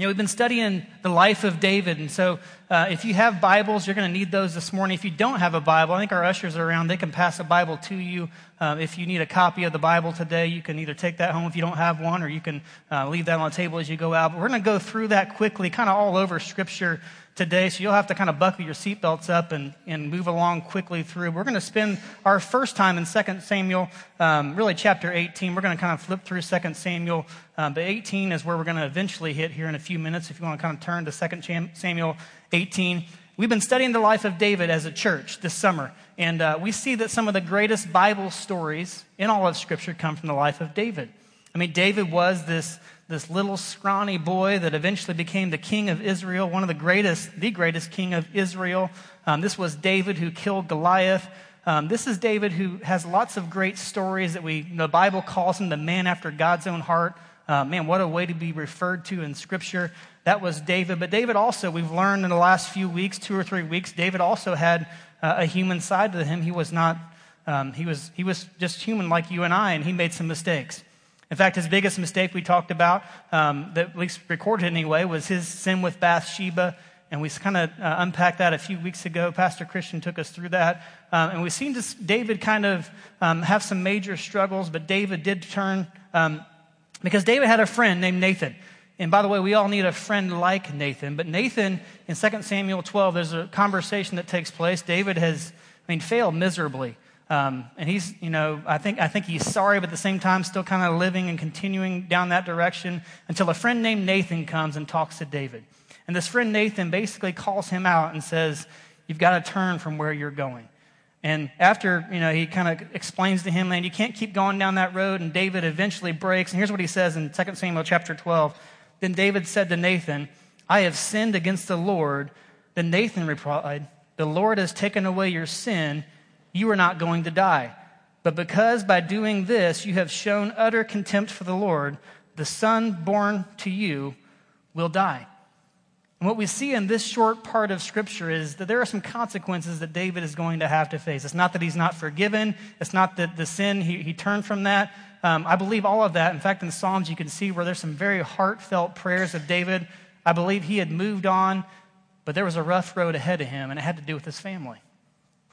You know, we've been studying the life of David, and so uh, if you have Bibles, you're going to need those this morning. If you don't have a Bible, I think our ushers are around. They can pass a Bible to you. Uh, if you need a copy of the Bible today, you can either take that home if you don't have one, or you can uh, leave that on the table as you go out. But we're going to go through that quickly, kind of all over Scripture today, so you'll have to kind of buckle your seatbelts up and, and move along quickly through. We're going to spend our first time in 2 Samuel, um, really chapter 18. We're going to kind of flip through 2 Samuel, um, but 18 is where we're going to eventually hit here in a few minutes. If you want to kind of turn to 2 Samuel 18. We've been studying the life of David as a church this summer, and uh, we see that some of the greatest Bible stories in all of Scripture come from the life of David. I mean, David was this this little scrawny boy that eventually became the king of Israel, one of the greatest, the greatest king of Israel. Um, this was David who killed Goliath. Um, this is David who has lots of great stories that we, the Bible calls him the man after God's own heart. Uh, man, what a way to be referred to in Scripture. That was David. But David also, we've learned in the last few weeks, two or three weeks, David also had uh, a human side to him. He was not, um, he, was, he was just human like you and I, and he made some mistakes. In fact, his biggest mistake we talked about, um, that at least recorded anyway, was his sin with Bathsheba. And we kind of uh, unpacked that a few weeks ago. Pastor Christian took us through that. Um, and we've seen David kind of um, have some major struggles, but David did turn, um, because David had a friend named Nathan. And by the way, we all need a friend like Nathan. But Nathan, in 2 Samuel 12, there's a conversation that takes place. David has, I mean, failed miserably. Um, and he's, you know, I think, I think he's sorry, but at the same time, still kind of living and continuing down that direction until a friend named Nathan comes and talks to David. And this friend Nathan basically calls him out and says, You've got to turn from where you're going. And after, you know, he kind of explains to him, man, you can't keep going down that road. And David eventually breaks. And here's what he says in 2 Samuel chapter 12. Then David said to Nathan, I have sinned against the Lord. Then Nathan replied, The Lord has taken away your sin you are not going to die. But because by doing this you have shown utter contempt for the Lord, the son born to you will die. And what we see in this short part of Scripture is that there are some consequences that David is going to have to face. It's not that he's not forgiven, it's not that the sin, he, he turned from that. Um, I believe all of that. In fact, in the Psalms, you can see where there's some very heartfelt prayers of David. I believe he had moved on, but there was a rough road ahead of him, and it had to do with his family.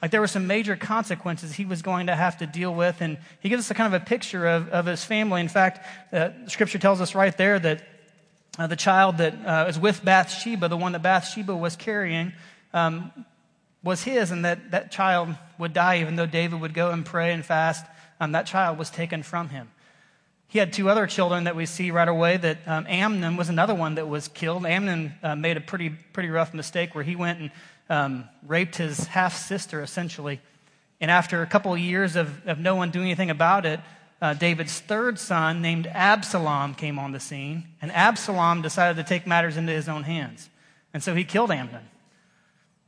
Like there were some major consequences he was going to have to deal with. And he gives us a kind of a picture of, of his family. In fact, uh, scripture tells us right there that uh, the child that uh, was with Bathsheba, the one that Bathsheba was carrying, um, was his, and that that child would die even though David would go and pray and fast. Um, that child was taken from him. He had two other children that we see right away. That um, Amnon was another one that was killed. Amnon uh, made a pretty pretty rough mistake where he went and um, raped his half sister, essentially. And after a couple of years of, of no one doing anything about it, uh, David's third son, named Absalom, came on the scene. And Absalom decided to take matters into his own hands. And so he killed Amnon.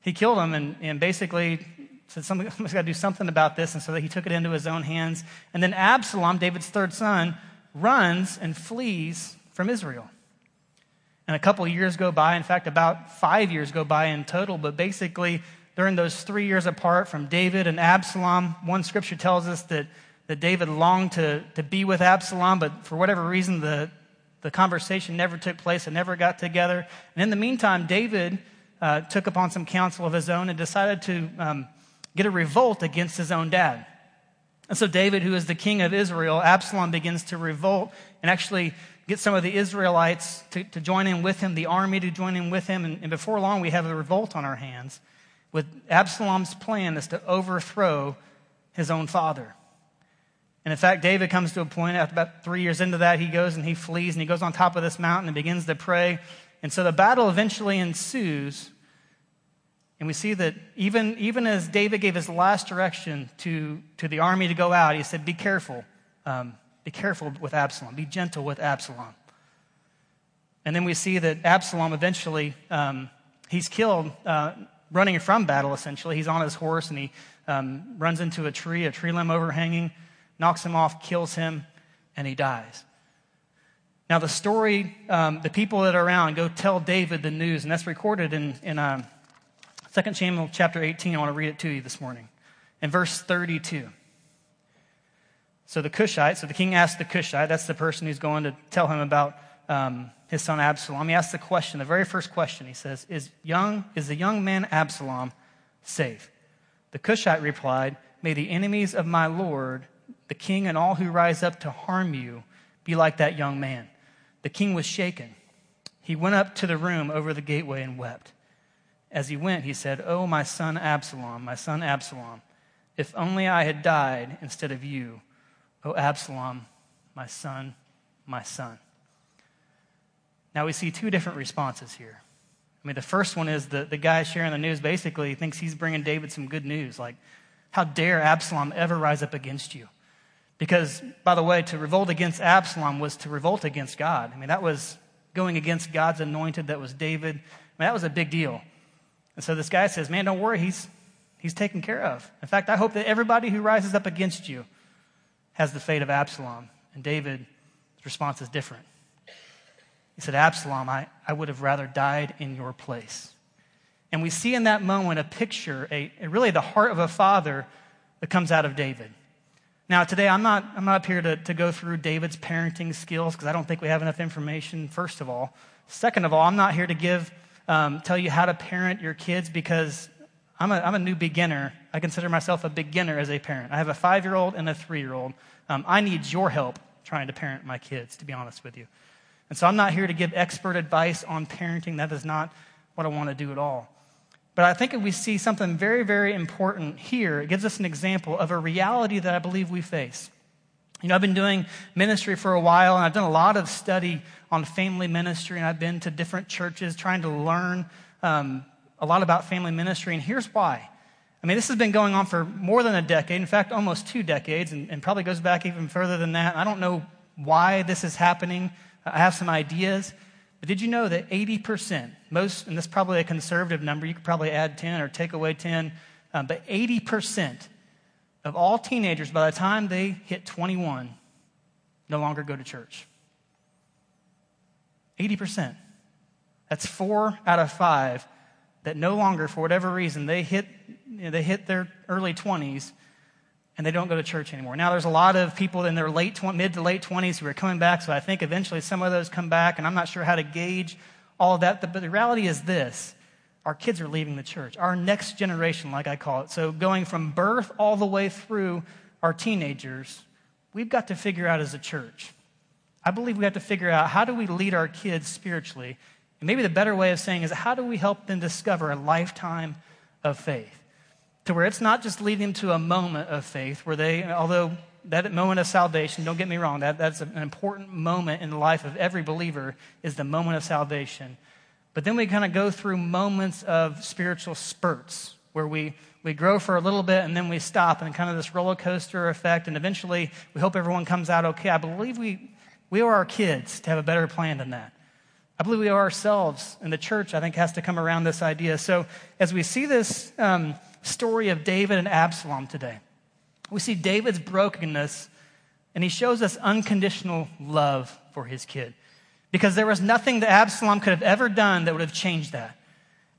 He killed him and, and basically said, somebody's got to do something about this. And so he took it into his own hands. And then Absalom, David's third son, runs and flees from Israel. And a couple years go by, in fact, about five years go by in total, but basically, during those three years apart from David and Absalom, one scripture tells us that, that David longed to, to be with Absalom, but for whatever reason, the, the conversation never took place and never got together. And in the meantime, David uh, took upon some counsel of his own and decided to um, get a revolt against his own dad. And so, David, who is the king of Israel, Absalom begins to revolt and actually get some of the Israelites to, to join in with him, the army to join in with him. And, and before long, we have a revolt on our hands with Absalom's plan is to overthrow his own father. And in fact, David comes to a point after about three years into that, he goes and he flees and he goes on top of this mountain and begins to pray. And so the battle eventually ensues. And we see that even, even as David gave his last direction to, to the army to go out, he said, Be careful. Um, be careful with Absalom. Be gentle with Absalom. And then we see that Absalom eventually, um, he's killed uh, running from battle, essentially. He's on his horse and he um, runs into a tree, a tree limb overhanging, knocks him off, kills him, and he dies. Now, the story, um, the people that are around go tell David the news, and that's recorded in, in um, 2 Samuel chapter 18. I want to read it to you this morning. In verse 32. So the Cushite, so the king asked the Cushite, that's the person who's going to tell him about um, his son Absalom, he asks the question, the very first question. He says, Is, young, is the young man Absalom safe? The Cushite replied, May the enemies of my Lord, the king, and all who rise up to harm you be like that young man. The king was shaken. He went up to the room over the gateway and wept. As he went, he said, Oh, my son Absalom, my son Absalom, if only I had died instead of you. Oh, Absalom, my son, my son. Now we see two different responses here. I mean, the first one is the, the guy sharing the news basically thinks he's bringing David some good news. Like, how dare Absalom ever rise up against you? Because, by the way, to revolt against Absalom was to revolt against God. I mean, that was going against God's anointed, that was David. I mean, that was a big deal. And so this guy says, Man, don't worry, he's, he's taken care of. In fact, I hope that everybody who rises up against you has the fate of Absalom. And David's response is different. He said, Absalom, I, I would have rather died in your place. And we see in that moment a picture, a, a really the heart of a father that comes out of David. Now, today, I'm not, I'm not up here to, to go through David's parenting skills because I don't think we have enough information, first of all. Second of all, I'm not here to give, um, tell you how to parent your kids because I'm a, I'm a new beginner. I consider myself a beginner as a parent. I have a five year old and a three year old. Um, I need your help trying to parent my kids, to be honest with you. And so I'm not here to give expert advice on parenting. That is not what I want to do at all. But I think we see something very, very important here, it gives us an example of a reality that I believe we face. You know, I've been doing ministry for a while, and I've done a lot of study on family ministry, and I've been to different churches trying to learn um, a lot about family ministry, and here's why. I mean, this has been going on for more than a decade, in fact, almost two decades, and, and probably goes back even further than that. I don't know why this is happening. I have some ideas. But did you know that 80%, most, and this is probably a conservative number, you could probably add 10 or take away 10, um, but 80% of all teenagers, by the time they hit 21, no longer go to church. 80%. That's four out of five that no longer, for whatever reason, they hit, you know, they hit their early 20s and they don't go to church anymore. Now, there's a lot of people in their late, mid to late 20s who are coming back, so I think eventually some of those come back, and I'm not sure how to gauge all of that. But the reality is this our kids are leaving the church, our next generation, like I call it. So, going from birth all the way through our teenagers, we've got to figure out as a church. I believe we have to figure out how do we lead our kids spiritually. And maybe the better way of saying is how do we help them discover a lifetime of faith? To where it's not just leading them to a moment of faith where they, although that moment of salvation, don't get me wrong, that, that's an important moment in the life of every believer is the moment of salvation. But then we kind of go through moments of spiritual spurts where we, we grow for a little bit and then we stop and kind of this roller coaster effect. And eventually we hope everyone comes out okay. I believe we, we owe our kids to have a better plan than that. I believe we owe ourselves, and the church, I think, has to come around this idea. So as we see this, um, story of David and Absalom today. We see David's brokenness, and he shows us unconditional love for his kid. Because there was nothing that Absalom could have ever done that would have changed that.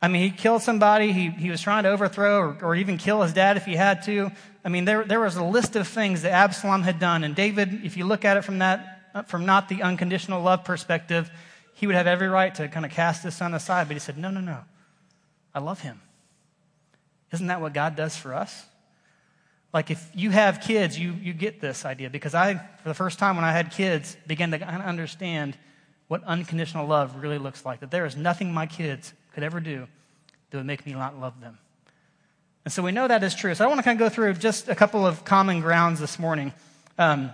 I mean, he killed somebody, he, he was trying to overthrow or, or even kill his dad if he had to. I mean, there, there was a list of things that Absalom had done. And David, if you look at it from that, from not the unconditional love perspective, he would have every right to kind of cast his son aside. But he said, no, no, no. I love him. Isn't that what God does for us? Like if you have kids, you, you get this idea because I, for the first time when I had kids, began to understand what unconditional love really looks like. That there is nothing my kids could ever do that would make me not love them. And so we know that is true. So I want to kind of go through just a couple of common grounds this morning um,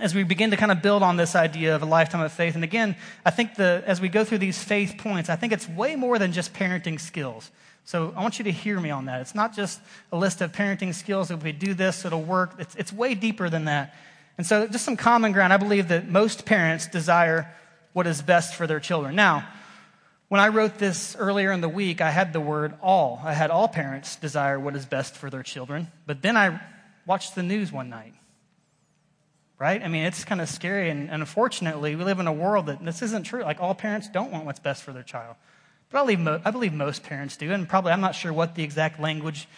as we begin to kind of build on this idea of a lifetime of faith. And again, I think the, as we go through these faith points, I think it's way more than just parenting skills. So I want you to hear me on that. It's not just a list of parenting skills. If we do this, it'll work. It's, it's way deeper than that. And so, just some common ground. I believe that most parents desire what is best for their children. Now, when I wrote this earlier in the week, I had the word all. I had all parents desire what is best for their children. But then I watched the news one night. Right? I mean, it's kind of scary. And, and unfortunately, we live in a world that this isn't true. Like, all parents don't want what's best for their child. But I believe, mo- I believe most parents do. And probably, I'm not sure what the exact language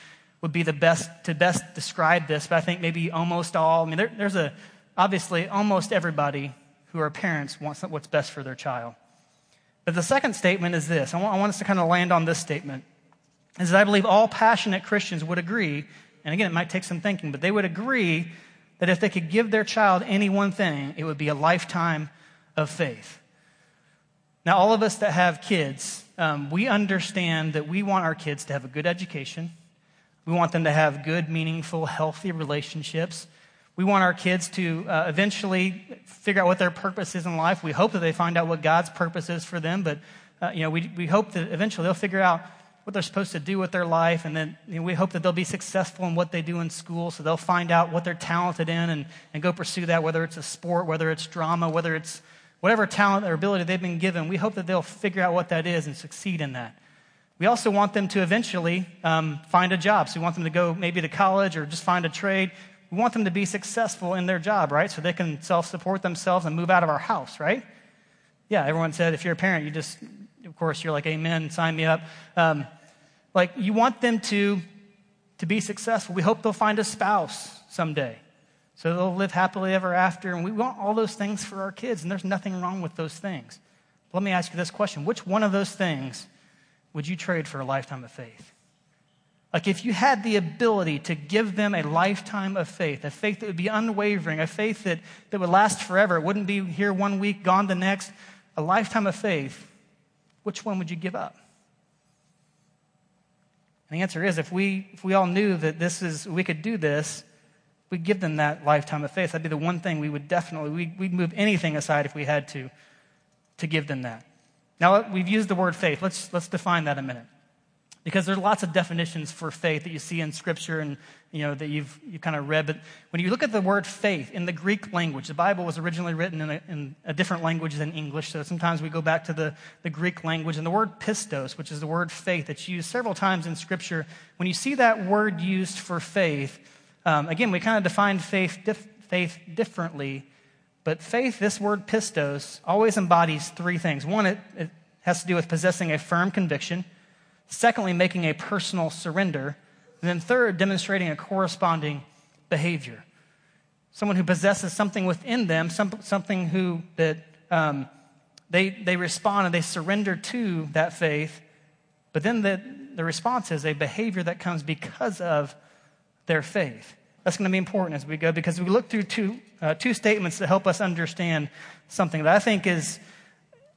would be the best to best describe this, but I think maybe almost all. I mean, there, there's a, obviously, almost everybody who are parents wants what's best for their child. But the second statement is this I want, I want us to kind of land on this statement is that I believe all passionate Christians would agree, and again, it might take some thinking, but they would agree that if they could give their child any one thing, it would be a lifetime of faith. Now, all of us that have kids, um, we understand that we want our kids to have a good education. We want them to have good, meaningful, healthy relationships. We want our kids to uh, eventually figure out what their purpose is in life. We hope that they find out what God's purpose is for them, but uh, you know, we, we hope that eventually they'll figure out what they're supposed to do with their life, and then you know, we hope that they'll be successful in what they do in school, so they'll find out what they're talented in and, and go pursue that, whether it's a sport, whether it's drama, whether it's whatever talent or ability they've been given. We hope that they'll figure out what that is and succeed in that. We also want them to eventually um, find a job. So we want them to go maybe to college or just find a trade. We want them to be successful in their job, right? So they can self support themselves and move out of our house, right? Yeah, everyone said if you're a parent, you just of course, you're like, Amen, sign me up. Um, like, you want them to, to be successful. We hope they'll find a spouse someday. So they'll live happily ever after. And we want all those things for our kids, and there's nothing wrong with those things. But let me ask you this question Which one of those things would you trade for a lifetime of faith? Like, if you had the ability to give them a lifetime of faith, a faith that would be unwavering, a faith that, that would last forever, it wouldn't be here one week, gone the next, a lifetime of faith, which one would you give up? And the answer is if we, if we all knew that this is, we could do this, we'd give them that lifetime of faith. That'd be the one thing we would definitely, we, we'd move anything aside if we had to, to give them that. Now, we've used the word faith. Let's, let's define that a minute because there's lots of definitions for faith that you see in scripture and you know that you've you kind of read but when you look at the word faith in the greek language the bible was originally written in a, in a different language than english so sometimes we go back to the, the greek language and the word pistos which is the word faith that's used several times in scripture when you see that word used for faith um, again we kind of define faith, dif- faith differently but faith this word pistos always embodies three things one it, it has to do with possessing a firm conviction Secondly, making a personal surrender. And then third, demonstrating a corresponding behavior. Someone who possesses something within them, some, something who that um, they, they respond and they surrender to that faith, but then the, the response is a behavior that comes because of their faith. That's going to be important as we go because we look through two, uh, two statements that help us understand something that I think is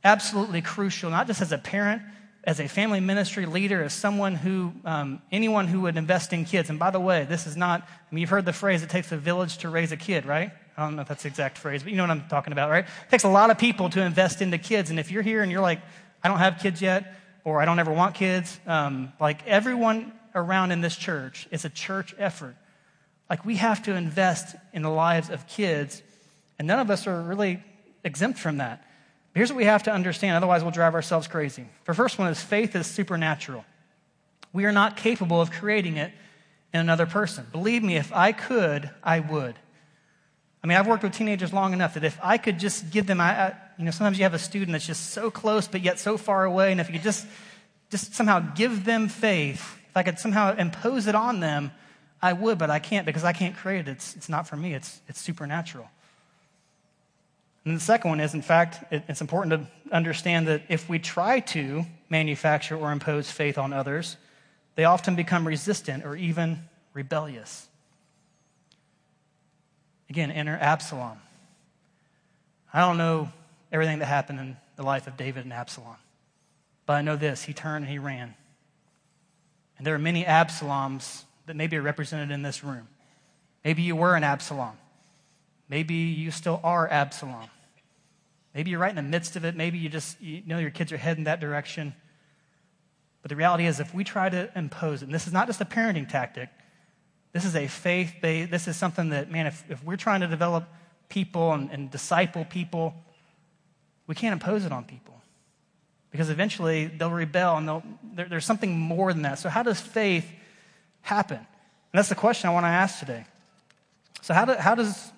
absolutely crucial, not just as a parent, as a family ministry leader, as someone who, um, anyone who would invest in kids. And by the way, this is not, I mean, you've heard the phrase, it takes a village to raise a kid, right? I don't know if that's the exact phrase, but you know what I'm talking about, right? It takes a lot of people to invest into kids. And if you're here and you're like, I don't have kids yet, or I don't ever want kids, um, like everyone around in this church, it's a church effort. Like we have to invest in the lives of kids, and none of us are really exempt from that. But Here's what we have to understand, otherwise, we'll drive ourselves crazy. The first one is faith is supernatural. We are not capable of creating it in another person. Believe me, if I could, I would. I mean, I've worked with teenagers long enough that if I could just give them, I, I, you know, sometimes you have a student that's just so close but yet so far away, and if you could just, just somehow give them faith, if I could somehow impose it on them, I would, but I can't because I can't create it. It's, it's not for me, it's, it's supernatural. And the second one is, in fact, it's important to understand that if we try to manufacture or impose faith on others, they often become resistant or even rebellious. Again, enter Absalom. I don't know everything that happened in the life of David and Absalom, but I know this he turned and he ran. And there are many Absaloms that maybe are represented in this room. Maybe you were an Absalom. Maybe you still are Absalom. Maybe you're right in the midst of it. Maybe you just you know your kids are heading that direction. But the reality is, if we try to impose it, and this is not just a parenting tactic, this is a faith based, this is something that, man, if, if we're trying to develop people and, and disciple people, we can't impose it on people. Because eventually they'll rebel and they'll, there, there's something more than that. So, how does faith happen? And that's the question I want to ask today. So, how, do, how does,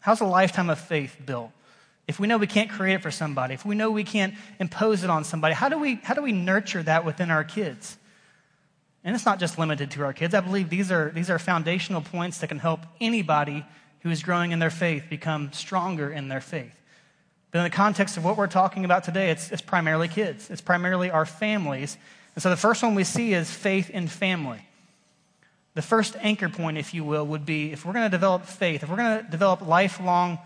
how's a lifetime of faith built? if we know we can't create it for somebody, if we know we can't impose it on somebody, how do we, how do we nurture that within our kids? And it's not just limited to our kids. I believe these are, these are foundational points that can help anybody who is growing in their faith become stronger in their faith. But in the context of what we're talking about today, it's, it's primarily kids, it's primarily our families. And so the first one we see is faith in family. The first anchor point, if you will, would be if we're going to develop faith, if we're going to develop lifelong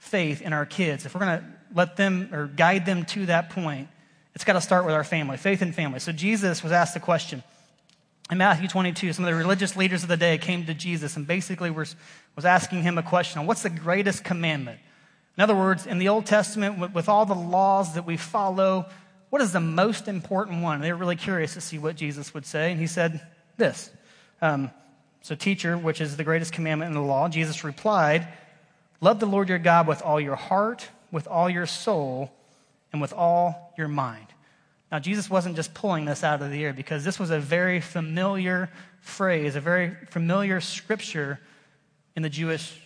faith in our kids, if we're going to let them or guide them to that point, it's got to start with our family, faith in family. So Jesus was asked the question. In Matthew 22, some of the religious leaders of the day came to Jesus and basically was, was asking him a question on what's the greatest commandment? In other words, in the Old Testament, with, all the laws that we follow, what is the most important one? They were really curious to see what Jesus would say, and he said this. Um, so, teacher, which is the greatest commandment in the law, Jesus replied, Love the Lord your God with all your heart, with all your soul, and with all your mind. Now, Jesus wasn't just pulling this out of the air because this was a very familiar phrase, a very familiar scripture in the Jewish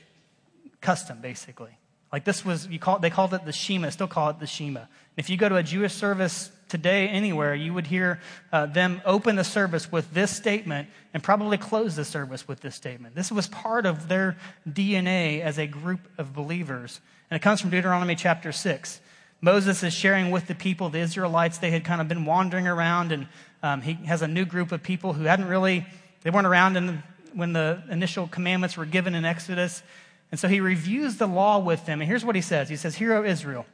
custom, basically. Like this was, you call, they called it the Shema, still call it the Shema. If you go to a Jewish service today anywhere, you would hear uh, them open the service with this statement and probably close the service with this statement. This was part of their DNA as a group of believers. And it comes from Deuteronomy chapter 6. Moses is sharing with the people, the Israelites, they had kind of been wandering around, and um, he has a new group of people who hadn't really, they weren't around in, when the initial commandments were given in Exodus. And so he reviews the law with them. And here's what he says He says, Hear, O Israel,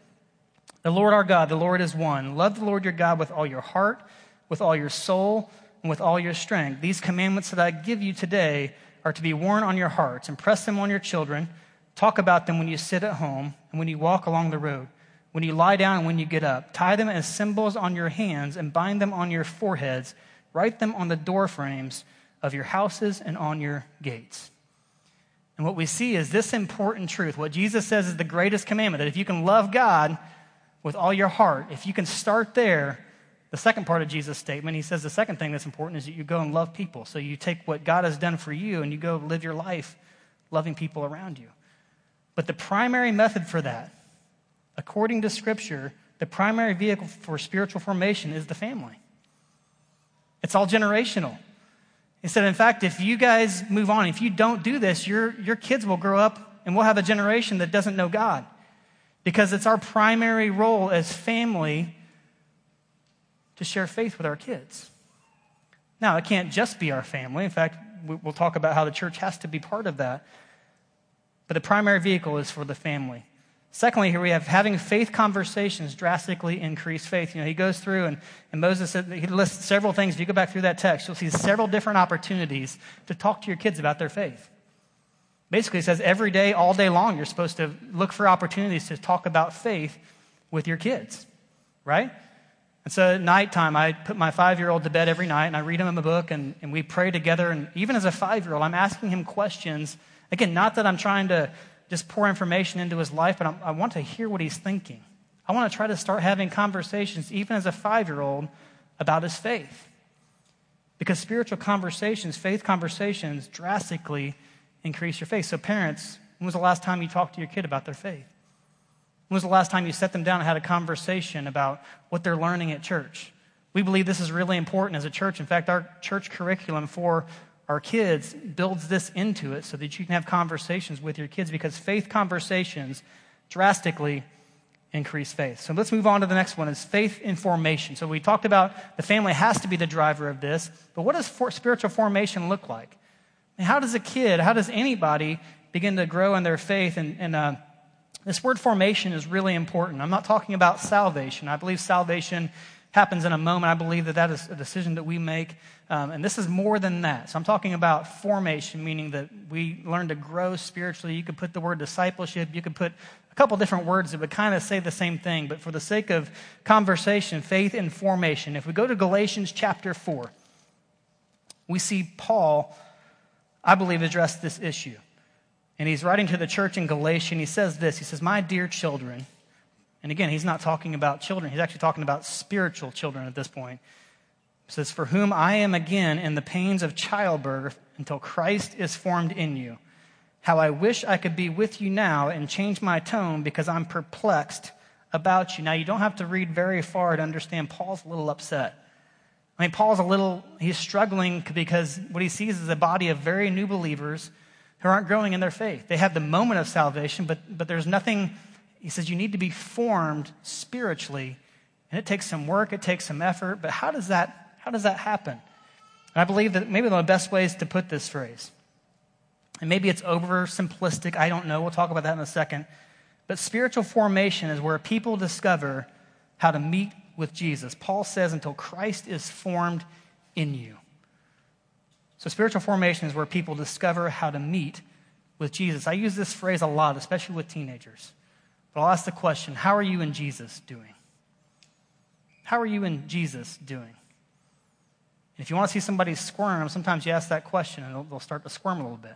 the Lord our God, the Lord is one. Love the Lord your God with all your heart, with all your soul, and with all your strength. These commandments that I give you today are to be worn on your hearts. Impress them on your children. Talk about them when you sit at home and when you walk along the road, when you lie down and when you get up. Tie them as symbols on your hands and bind them on your foreheads. Write them on the doorframes of your houses and on your gates. And what we see is this important truth. What Jesus says is the greatest commandment that if you can love God with all your heart, if you can start there, the second part of Jesus' statement, he says the second thing that's important is that you go and love people. So you take what God has done for you and you go live your life loving people around you. But the primary method for that, according to Scripture, the primary vehicle for spiritual formation is the family. It's all generational. He said, in fact, if you guys move on, if you don't do this, your, your kids will grow up and we'll have a generation that doesn't know God. Because it's our primary role as family to share faith with our kids. Now, it can't just be our family. In fact, we'll talk about how the church has to be part of that. But the primary vehicle is for the family. Secondly, here we have having faith conversations drastically increase faith. You know, he goes through and, and Moses said, he lists several things. If you go back through that text, you'll see several different opportunities to talk to your kids about their faith. Basically, he says every day, all day long, you're supposed to look for opportunities to talk about faith with your kids, right? And so at nighttime, I put my five year old to bed every night and I read him a book and, and we pray together. And even as a five year old, I'm asking him questions. Again, not that I'm trying to just pour information into his life, but I'm, i want to hear what he's thinking. I want to try to start having conversations, even as a five year old, about his faith. Because spiritual conversations, faith conversations, drastically increase your faith. So, parents, when was the last time you talked to your kid about their faith? When was the last time you set them down and had a conversation about what they're learning at church? We believe this is really important as a church. In fact, our church curriculum for our kids builds this into it so that you can have conversations with your kids because faith conversations drastically increase faith. So let's move on to the next one is faith in formation. So we talked about the family has to be the driver of this, but what does for spiritual formation look like? How does a kid, how does anybody begin to grow in their faith? And, and uh, this word formation is really important. I'm not talking about salvation. I believe salvation happens in a moment. I believe that that is a decision that we make. Um, and this is more than that. So I'm talking about formation, meaning that we learn to grow spiritually. You could put the word discipleship, you could put a couple different words that would kind of say the same thing. But for the sake of conversation, faith and formation, if we go to Galatians chapter 4, we see Paul, I believe, address this issue. And he's writing to the church in Galatia, and he says this He says, My dear children, and again, he's not talking about children, he's actually talking about spiritual children at this point. He says, For whom I am again in the pains of childbirth until Christ is formed in you. How I wish I could be with you now and change my tone because I'm perplexed about you. Now, you don't have to read very far to understand Paul's a little upset. I mean, Paul's a little, he's struggling because what he sees is a body of very new believers who aren't growing in their faith. They have the moment of salvation, but, but there's nothing he says you need to be formed spiritually. And it takes some work, it takes some effort, but how does that, how does that happen? And I believe that maybe one of the best ways to put this phrase, and maybe it's oversimplistic, I don't know, we'll talk about that in a second, but spiritual formation is where people discover how to meet with Jesus. Paul says, until Christ is formed in you. So, spiritual formation is where people discover how to meet with Jesus. I use this phrase a lot, especially with teenagers. But I'll ask the question how are you and Jesus doing? How are you and Jesus doing? And if you want to see somebody squirm, sometimes you ask that question and they'll, they'll start to squirm a little bit.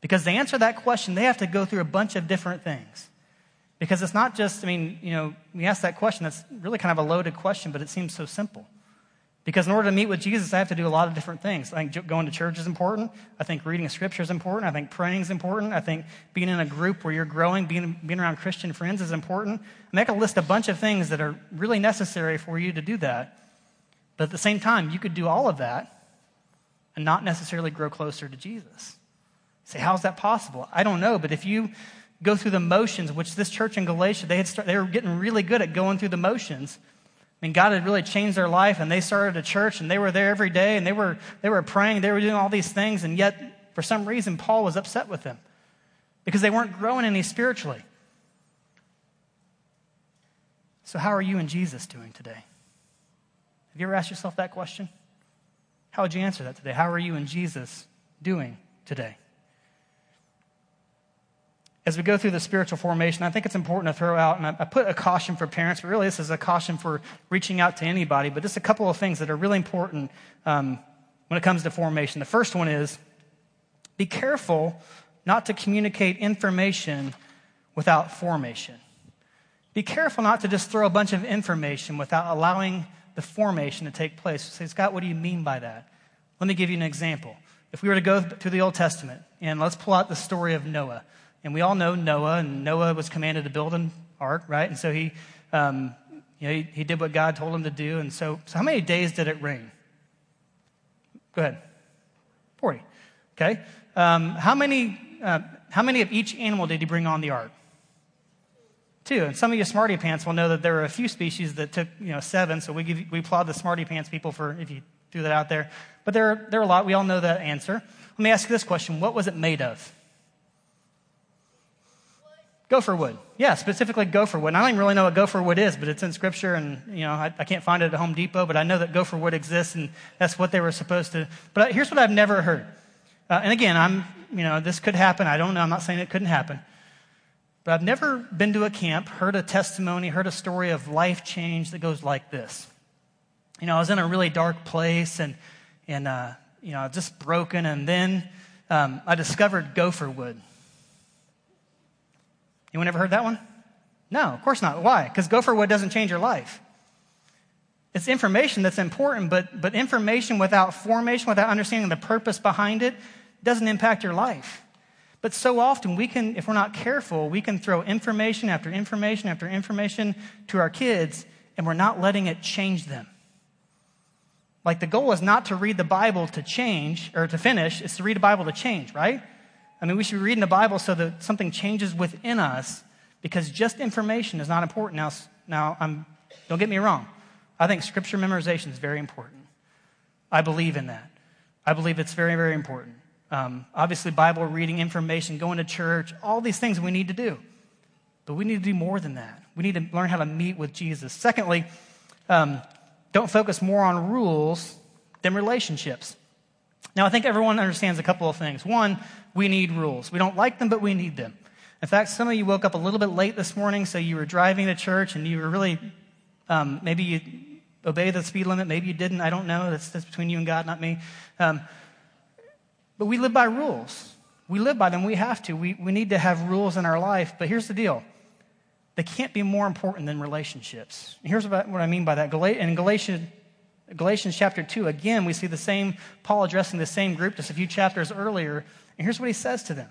Because to answer that question, they have to go through a bunch of different things. Because it's not just, I mean, you know, we ask that question, that's really kind of a loaded question, but it seems so simple. Because in order to meet with Jesus, I have to do a lot of different things. I think going to church is important. I think reading scripture is important. I think praying is important. I think being in a group where you're growing, being, being around Christian friends is important. I make a list a bunch of things that are really necessary for you to do that. But at the same time, you could do all of that and not necessarily grow closer to Jesus. Say, how's that possible? I don't know, but if you go through the motions, which this church in Galatia, they, had start, they were getting really good at going through the motions I mean, God had really changed their life, and they started a church, and they were there every day, and they were, they were praying, they were doing all these things, and yet, for some reason, Paul was upset with them because they weren't growing any spiritually. So, how are you and Jesus doing today? Have you ever asked yourself that question? How would you answer that today? How are you and Jesus doing today? As we go through the spiritual formation, I think it's important to throw out, and I, I, put a caution for parents, but really this is a caution for reaching out to anybody, but just a couple of things that are really important um, when it comes to formation. The first one is be careful not to communicate information without formation. Be careful not to just throw a bunch of information without allowing the formation to take place. say, Scott, what do you mean by that? Let me give you an example. If we were to go through the Old Testament, and let's pull out the story of Noah. And we all know Noah, and Noah was commanded to build an ark, right? And so he, um, you know, he, he, did what God told him to do. And so, so how many days did it rain? Go ahead. 40. Okay. Um, how many, uh, how many of each animal did he bring on the ark? Two. And some of you smarty pants will know that there are a few species that took, you know, seven. So we, give, we applaud the smarty pants people for if you threw that out there. But there, there are a lot. We all know that answer. Let me ask you this question. What was it made of? Gopher wood. Yeah, specifically gopher wood. And I don't even really know what gopher wood is, but it's in scripture and, you know, I, I, can't find it at Home Depot, but I know that gopher wood exists and that's what they were supposed to. But here's what I've never heard. Uh, and again, I'm, you know, this could happen. I don't know. I'm not saying it couldn't happen. But I've never been to a camp, heard a testimony, heard a story of life change that goes like this. You know, I was in a really dark place and, and, uh, you know, just broken. And then um, I discovered gopher wood. Anyone ever heard that one? No, of course not. Why? Because gopher wood doesn't change your life. It's information that's important, but, but information without formation, without understanding the purpose behind it, doesn't impact your life. But so often we can, if we're not careful, we can throw information after information after information to our kids, and we're not letting it change them. Like the goal is not to read the Bible to change or to finish, it's to read the Bible to change, right? I mean, we should be reading the Bible so that something changes within us because just information is not important. Now, now I'm, don't get me wrong. I think scripture memorization is very important. I believe in that. I believe it's very, very important. Um, obviously, Bible reading, information, going to church, all these things we need to do. But we need to do more than that. We need to learn how to meet with Jesus. Secondly, um, don't focus more on rules than relationships. Now, I think everyone understands a couple of things. One, we need rules. We don't like them, but we need them. In fact, some of you woke up a little bit late this morning, so you were driving to church and you were really, um, maybe you obeyed the speed limit, maybe you didn't. I don't know. That's, that's between you and God, not me. Um, but we live by rules. We live by them. We have to. We, we need to have rules in our life. But here's the deal they can't be more important than relationships. And here's what I mean by that. In Galatians, Galatians chapter 2, again, we see the same, Paul addressing the same group just a few chapters earlier. And here's what he says to them.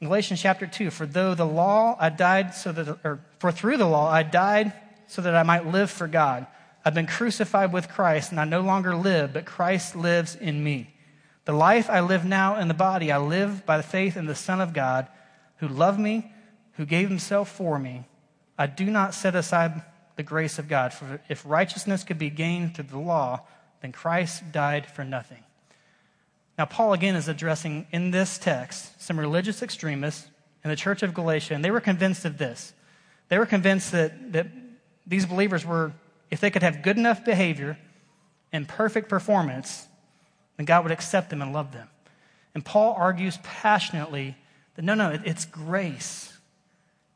In Galatians chapter 2, for though the law I died so that, or for through the law I died so that I might live for God. I've been crucified with Christ, and I no longer live, but Christ lives in me. The life I live now in the body, I live by the faith in the Son of God, who loved me, who gave himself for me, I do not set aside the grace of God. For if righteousness could be gained through the law, then Christ died for nothing. Now, Paul again is addressing in this text some religious extremists in the church of Galatia, and they were convinced of this. They were convinced that, that these believers were, if they could have good enough behavior and perfect performance, then God would accept them and love them. And Paul argues passionately that no, no, it's grace.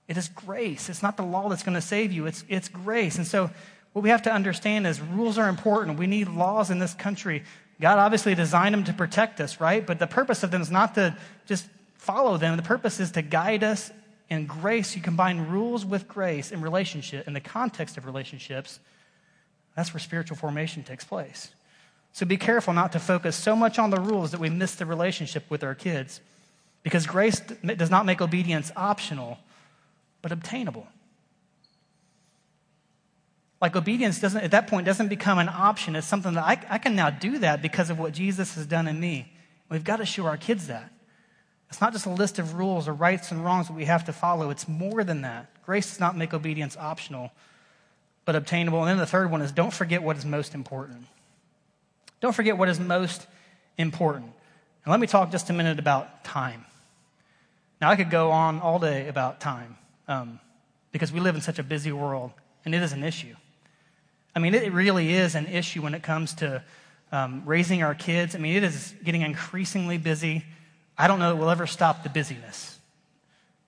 It is grace. It's not the law that's going to save you, it's, it's grace. And so, what we have to understand is rules are important. We need laws in this country. God obviously designed them to protect us, right? But the purpose of them is not to just follow them. The purpose is to guide us in grace. You combine rules with grace in relationship, in the context of relationships. That's where spiritual formation takes place. So be careful not to focus so much on the rules that we miss the relationship with our kids. Because grace does not make obedience optional, but obtainable. Like obedience doesn't, at that point, doesn't become an option. It's something that I, I can now do that because of what Jesus has done in me. We've got to show our kids that. It's not just a list of rules or rights and wrongs that we have to follow. It's more than that. Grace does not make obedience optional, but obtainable. And then the third one is don't forget what is most important. Don't forget what is most important. And let me talk just a minute about time. Now, I could go on all day about time um, because we live in such a busy world, and it is an issue. I mean, it really is an issue when it comes to um, raising our kids. I mean, it is getting increasingly busy. I don't know that we'll ever stop the busyness,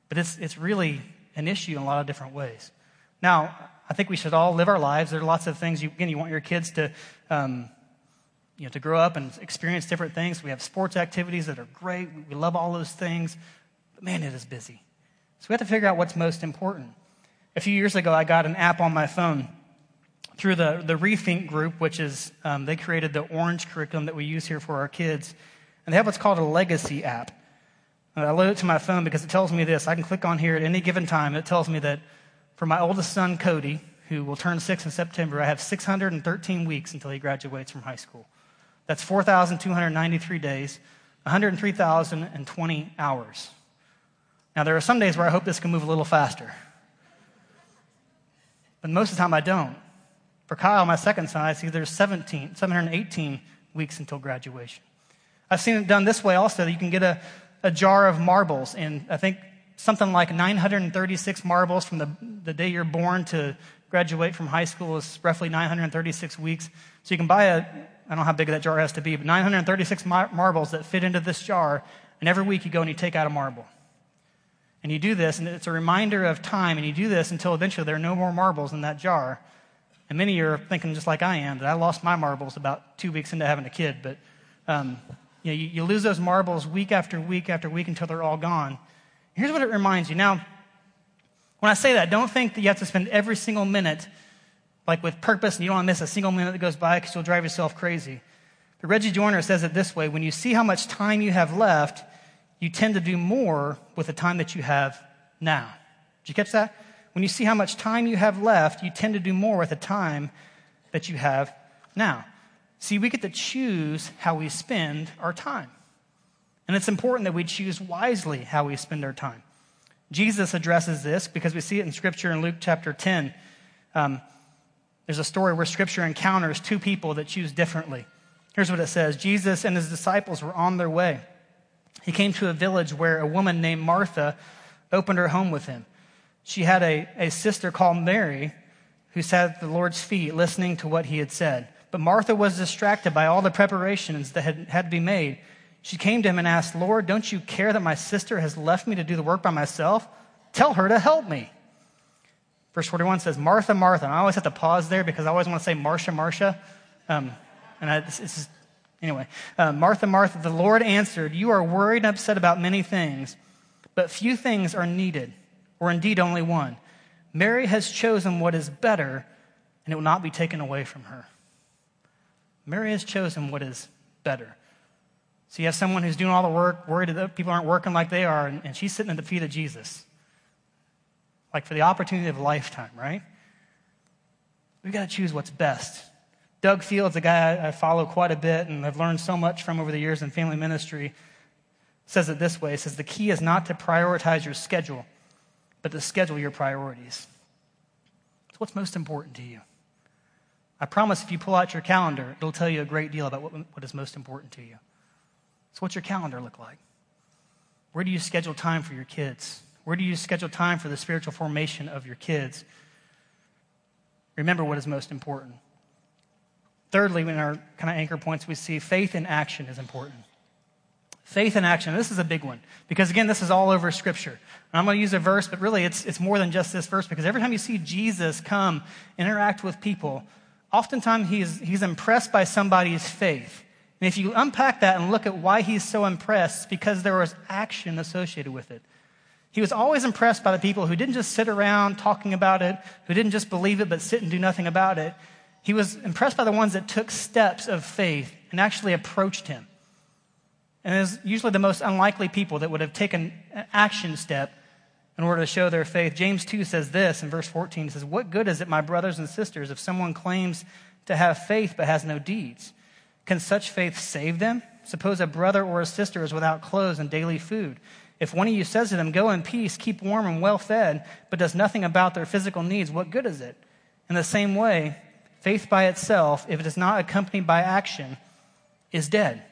but it's, it's really an issue in a lot of different ways. Now, I think we should all live our lives. There are lots of things, you, again, you want your kids to um, you know, to grow up and experience different things. We have sports activities that are great. We love all those things. But man, it is busy. So we have to figure out what's most important. A few years ago, I got an app on my phone through the, the Rethink group, which is, um, they created the orange curriculum that we use here for our kids. And they have what's called a legacy app. And I load it to my phone because it tells me this. I can click on here at any given time. It tells me that for my oldest son, Cody, who will turn six in September, I have 613 weeks until he graduates from high school. That's 4,293 days, 103,020 hours. Now, there are some days where I hope this can move a little faster. But most of the time, I don't. For Kyle, my second son, I see there's 17, 718 weeks until graduation. I've seen it done this way also. You can get a, a jar of marbles, and I think something like 936 marbles from the, the day you're born to graduate from high school is roughly 936 weeks. So you can buy a, I don't know how big that jar has to be, but 936 mar- marbles that fit into this jar. And every week you go and you take out a marble. And you do this, and it's a reminder of time, and you do this until eventually there are no more marbles in that jar. And many of you are thinking, just like I am, that I lost my marbles about two weeks into having a kid. But um, you, know, you, you lose those marbles week after week after week until they're all gone. Here's what it reminds you. Now, when I say that, don't think that you have to spend every single minute like with purpose, and you don't want to miss a single minute that goes by because you'll drive yourself crazy. But Reggie Joiner says it this way when you see how much time you have left, you tend to do more with the time that you have now. Did you catch that? When you see how much time you have left, you tend to do more with the time that you have now. See, we get to choose how we spend our time. And it's important that we choose wisely how we spend our time. Jesus addresses this because we see it in Scripture in Luke chapter 10. Um, there's a story where Scripture encounters two people that choose differently. Here's what it says Jesus and his disciples were on their way. He came to a village where a woman named Martha opened her home with him. She had a, a sister called Mary who sat at the Lord's feet listening to what he had said. But Martha was distracted by all the preparations that had, had to be made. She came to him and asked, Lord, don't you care that my sister has left me to do the work by myself? Tell her to help me. Verse 41 says, Martha, Martha. And I always have to pause there because I always want to say Marcia, Marcia. Um, and I, this is, anyway. Uh, Martha, Martha, the Lord answered, You are worried and upset about many things, but few things are needed, or indeed only one. Mary has chosen what is better, and it will not be taken away from her. Mary has chosen what is better. So you have someone who's doing all the work, worried that people aren't working like they are, and, she's sitting at the feet of Jesus like for the opportunity of a lifetime, right? We've got to choose what's best. Doug Fields, a guy I follow quite a bit and I've learned so much from over the years in family ministry, says it this way. He says, The key is not to prioritize your schedule, but to schedule your priorities. So, what's most important to you? I promise if you pull out your calendar, it'll tell you a great deal about what, what is most important to you. So, what's your calendar look like? Where do you schedule time for your kids? Where do you schedule time for the spiritual formation of your kids? Remember what is most important. Thirdly, in our kind of anchor points, we see faith in action is important. Faith in action. This is a big one because, again, this is all over Scripture. And I'm going to use a verse, but really it's, it's more than just this verse because every time you see Jesus come, interact with people, oftentimes he's, he's impressed by somebody's faith. And if you unpack that and look at why he's so impressed, it's because there was action associated with it. He was always impressed by the people who didn't just sit around talking about it, who didn't just believe it but sit and do nothing about it. He was impressed by the ones that took steps of faith and actually approached him. And it was usually the most unlikely people that would have taken an action step in order to show their faith. James 2 says this in verse 14 says, What good is it, my brothers and sisters, if someone claims to have faith but has no deeds? Can such faith save them? Suppose a brother or a sister is without clothes and daily food. If one of you says to them, Go in peace, keep warm and well fed, but does nothing about their physical needs, what good is it? In the same way, faith by itself, if it is not accompanied by action, is dead.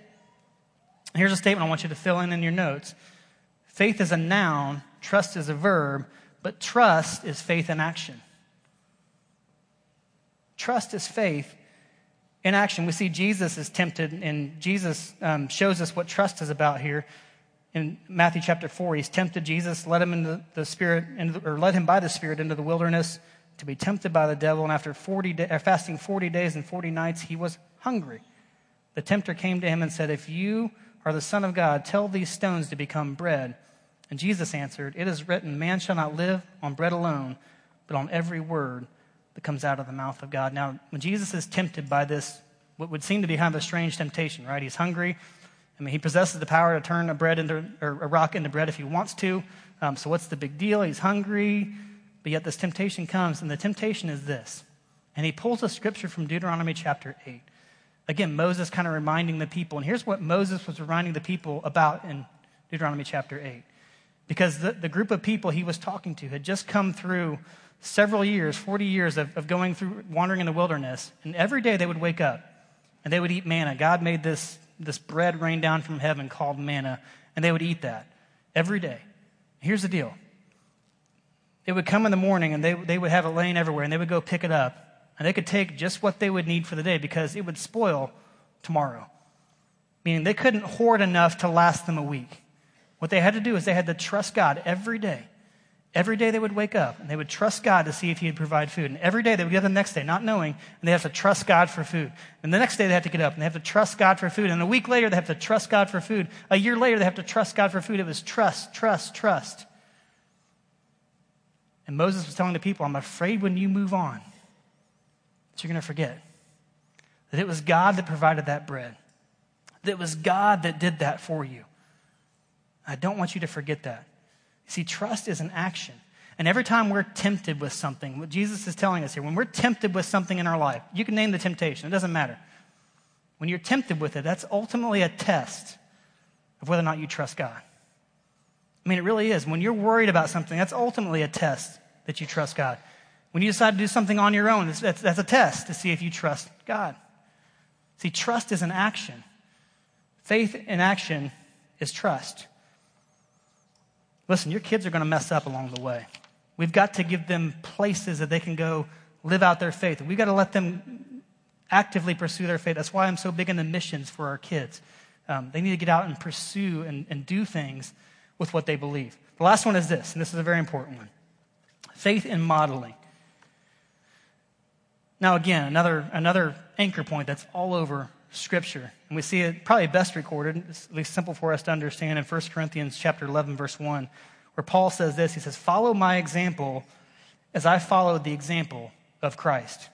Here's a statement I want you to fill in in your notes faith is a noun, trust is a verb, but trust is faith in action. Trust is faith in action. We see Jesus is tempted, and Jesus um, shows us what trust is about here. In Matthew chapter 4, he's tempted Jesus, led him into the Spirit, or led him by the Spirit into the wilderness to be tempted by the devil. And after 40 day, uh, fasting 40 days and 40 nights, he was hungry. The tempter came to him and said, If you are the Son of God, tell these stones to become bread. And Jesus answered, It is written, Man shall not live on bread alone, but on every word that comes out of the mouth of God. Now, when Jesus is tempted by this, what would seem to be kind of a strange temptation, right? He's hungry. I mean, he possesses the power to turn a bread into or a rock into bread if he wants to. Um, so what's the big deal? He's hungry, but yet this temptation comes, and the temptation is this. And he pulls a scripture from Deuteronomy chapter 8. Again, Moses kind of reminding the people. And here's what Moses was reminding the people about in Deuteronomy chapter 8. Because the, the group of people he was talking to had just come through several years, 40 years of, of going through, wandering in the wilderness. And every day they would wake up and they would eat manna. God made this, this bread rain down from heaven called manna, and they would eat that every day. Here's the deal it would come in the morning and they, they would have it laying everywhere and they would go pick it up and they could take just what they would need for the day because it would spoil tomorrow. Meaning they couldn't hoard enough to last them a week. What they had to do is they had to trust God every day. Every day they would wake up and they would trust God to see if He would provide food. And every day they would get up the next day not knowing, and they have to trust God for food. And the next day they have to get up and they have to trust God for food. And a week later they have to trust God for food. A year later they have to trust God for food. It was trust, trust, trust. And Moses was telling the people, I'm afraid when you move on, that you're going to forget that it was God that provided that bread, that it was God that did that for you. I don't want you to forget that. You see, trust is an action. And every time we're tempted with something, what Jesus is telling us here, when we're tempted with something in our life, you can name the temptation, it doesn't matter. When you're tempted with it, that's ultimately a test of whether or not you trust God. I mean, it really is. When you're worried about something, that's ultimately a test that you trust God. When you decide to do something on your own, that's, that's a test to see if you trust God. See, trust is an action. Faith in action is trust. Listen, your kids are going to mess up along the way. We've got to give them places that they can go live out their faith. We've got to let them actively pursue their faith. That's why I'm so big into missions for our kids. Um, they need to get out and pursue and, and do things with what they believe. The last one is this, and this is a very important one faith in modeling. Now, again, another, another anchor point that's all over Scripture. And we see it probably best recorded, at least simple for us to understand in 1 Corinthians chapter 11, verse 1, where Paul says this. He says, Follow my example as I followed the example of Christ.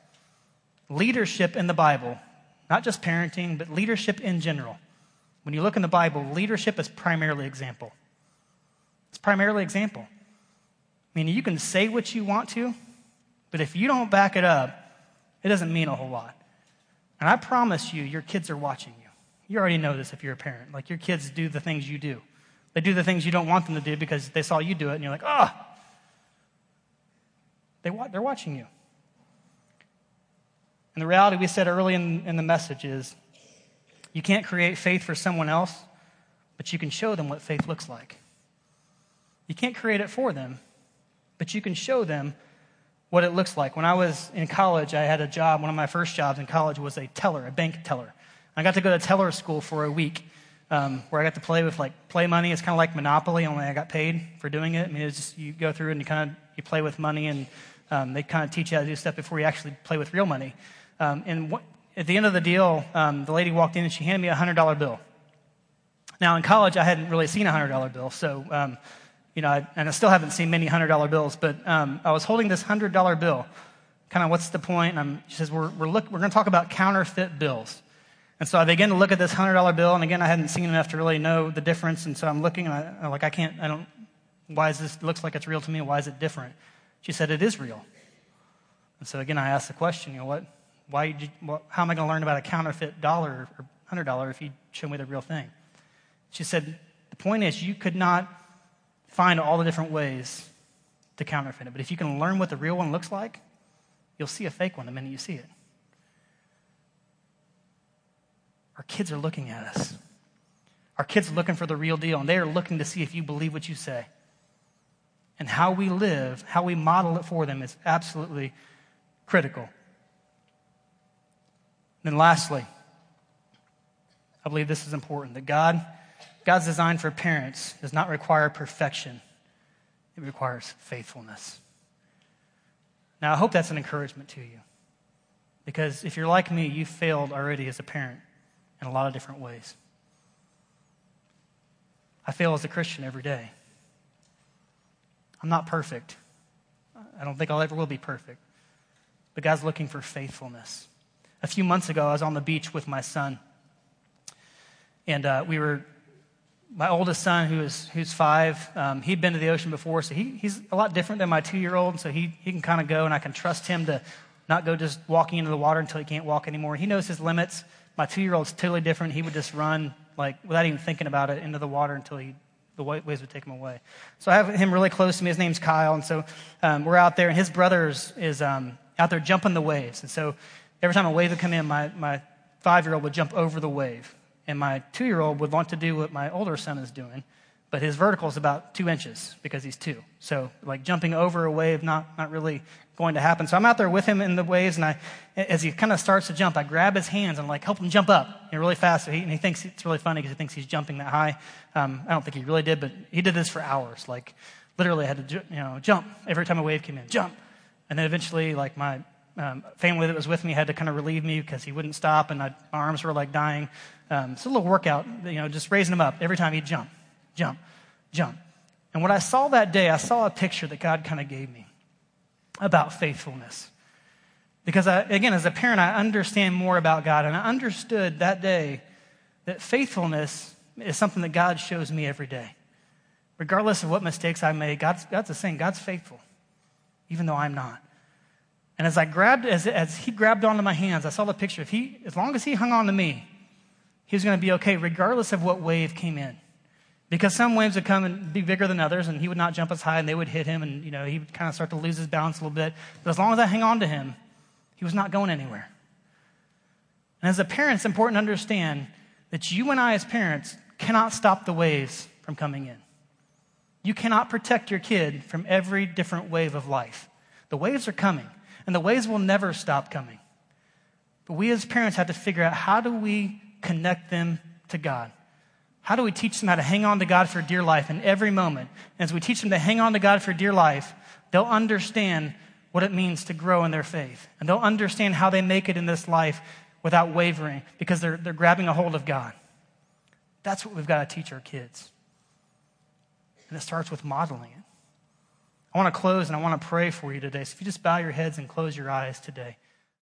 Leadership in the Bible, not just parenting, but leadership in general. When you look in the Bible, leadership is primarily example. It's primarily example. I mean, you can say what you want to, but if you don't back it up, it doesn't mean a whole lot. And I promise you, your kids are watching you. You already know this if you're a parent. Like, your kids do the things you do. They do the things you don't want them to do because they saw you do it, and you're like. Oh. They, they're watching you. And the reality we said early in, in the message is you can't create faith for someone else, but you can show them what faith looks like. You can't create it for them, but you can show them what it looks like. When I was in college, I had a job. One of my first jobs in college was a teller, a bank teller. I got to go to teller school for a week um, where I got to play with like play money. It's kind of like Monopoly, only I got paid for doing it. I mean, it's just you go through and you kind of you play with money, and um, they kind of teach you how to do stuff before you actually play with real money. Um, and what, at the end of the deal, um, the lady walked in and she handed me a hundred dollar bill. Now in college, I hadn't really seen a hundred dollar bill, so um, you know, and I still haven't seen many hundred dollar bills. But um, I was holding this hundred dollar bill. Kind of, what's the point? And she says, we're we're, we're going to talk about counterfeit bills. And so I began to look at this hundred dollar bill, and again, I hadn't seen enough to really know the difference. And so I'm looking, and I, am like, I can't, I don't. Why is this? Looks like it's real to me. Why is it different? She said, it is real. And so again, I asked the question, you know, what? Why? You, what, how am I going to learn about a counterfeit dollar or hundred dollar if you show me the real thing? She said, the point is, you could not find all the different ways to counterfeit it, but if you can learn what the real one looks like, you'll see a fake one the minute you see it. Our kids are looking at us. Our kids are looking for the real deal, and they are looking to see if you believe what you say. And how we live, how we model it for them is absolutely critical. And Then, lastly, I believe this is important that God, God's design for parents does not require perfection, it requires faithfulness. Now, I hope that's an encouragement to you. Because if you're like me, you failed already as a parent in a lot of different ways. I fail as a Christian every day. I'm not perfect. I don't think I'll ever will be perfect. But God's looking for faithfulness. A few months ago, I was on the beach with my son. And uh, we were, my oldest son, who is, who's five, um, he'd been to the ocean before, so he, he's a lot different than my two year old. So he, he can kind of go, and I can trust him to not go just walking into the water until he can't walk anymore. He knows his limits. My two year old's totally different. He would just run, like, without even thinking about it, into the water until he, the waves would take him away. So I have him really close to me. His name's Kyle. And so um, we're out there, and his brother is um, out there jumping the waves. And so every time a wave would come in, my, my five year old would jump over the wave. And my two year old would want to do what my older son is doing, but his vertical is about two inches because he's two. So, like jumping over a wave, not, not really going to happen. So I'm out there with him in the waves, and I, as he kind of starts to jump, I grab his hands and i like help him jump up you know, really fast. So he, and he thinks it's really funny because he thinks he's jumping that high. Um, I don't think he really did, but he did this for hours. Like literally, I had to you know jump every time a wave came in, jump, and then eventually, like my um, family that was with me had to kind of relieve me because he wouldn't stop, and I, my arms were like dying. Um, it's a little workout, you know, just raising him up every time he'd jump, jump, jump. And what I saw that day, I saw a picture that God kind of gave me about faithfulness. Because, I, again, as a parent, I understand more about God, and I understood that day that faithfulness is something that God shows me every day. Regardless of what mistakes I make, God's, God's the same. God's faithful, even though I'm not. And as I grabbed, as, as he grabbed onto my hands, I saw the picture. If he, as long as he hung on to me, he was going to be okay, regardless of what wave came in. Because some waves would come and be bigger than others, and he would not jump as high, and they would hit him, and you know he would kind of start to lose his balance a little bit. But as long as I hang on to him, he was not going anywhere. And as a parent, it's important to understand that you and I, as parents, cannot stop the waves from coming in. You cannot protect your kid from every different wave of life. The waves are coming, and the waves will never stop coming. But we as parents have to figure out how do we connect them to God? How do we teach them how to hang on to God for dear life in every moment? And as we teach them to hang on to God for dear life, they'll understand what it means to grow in their faith. And they'll understand how they make it in this life without wavering because they're, they're grabbing a hold of God. That's what we've got to teach our kids. And it starts with modeling it. I want to close and I want to pray for you today. So if you just bow your heads and close your eyes today.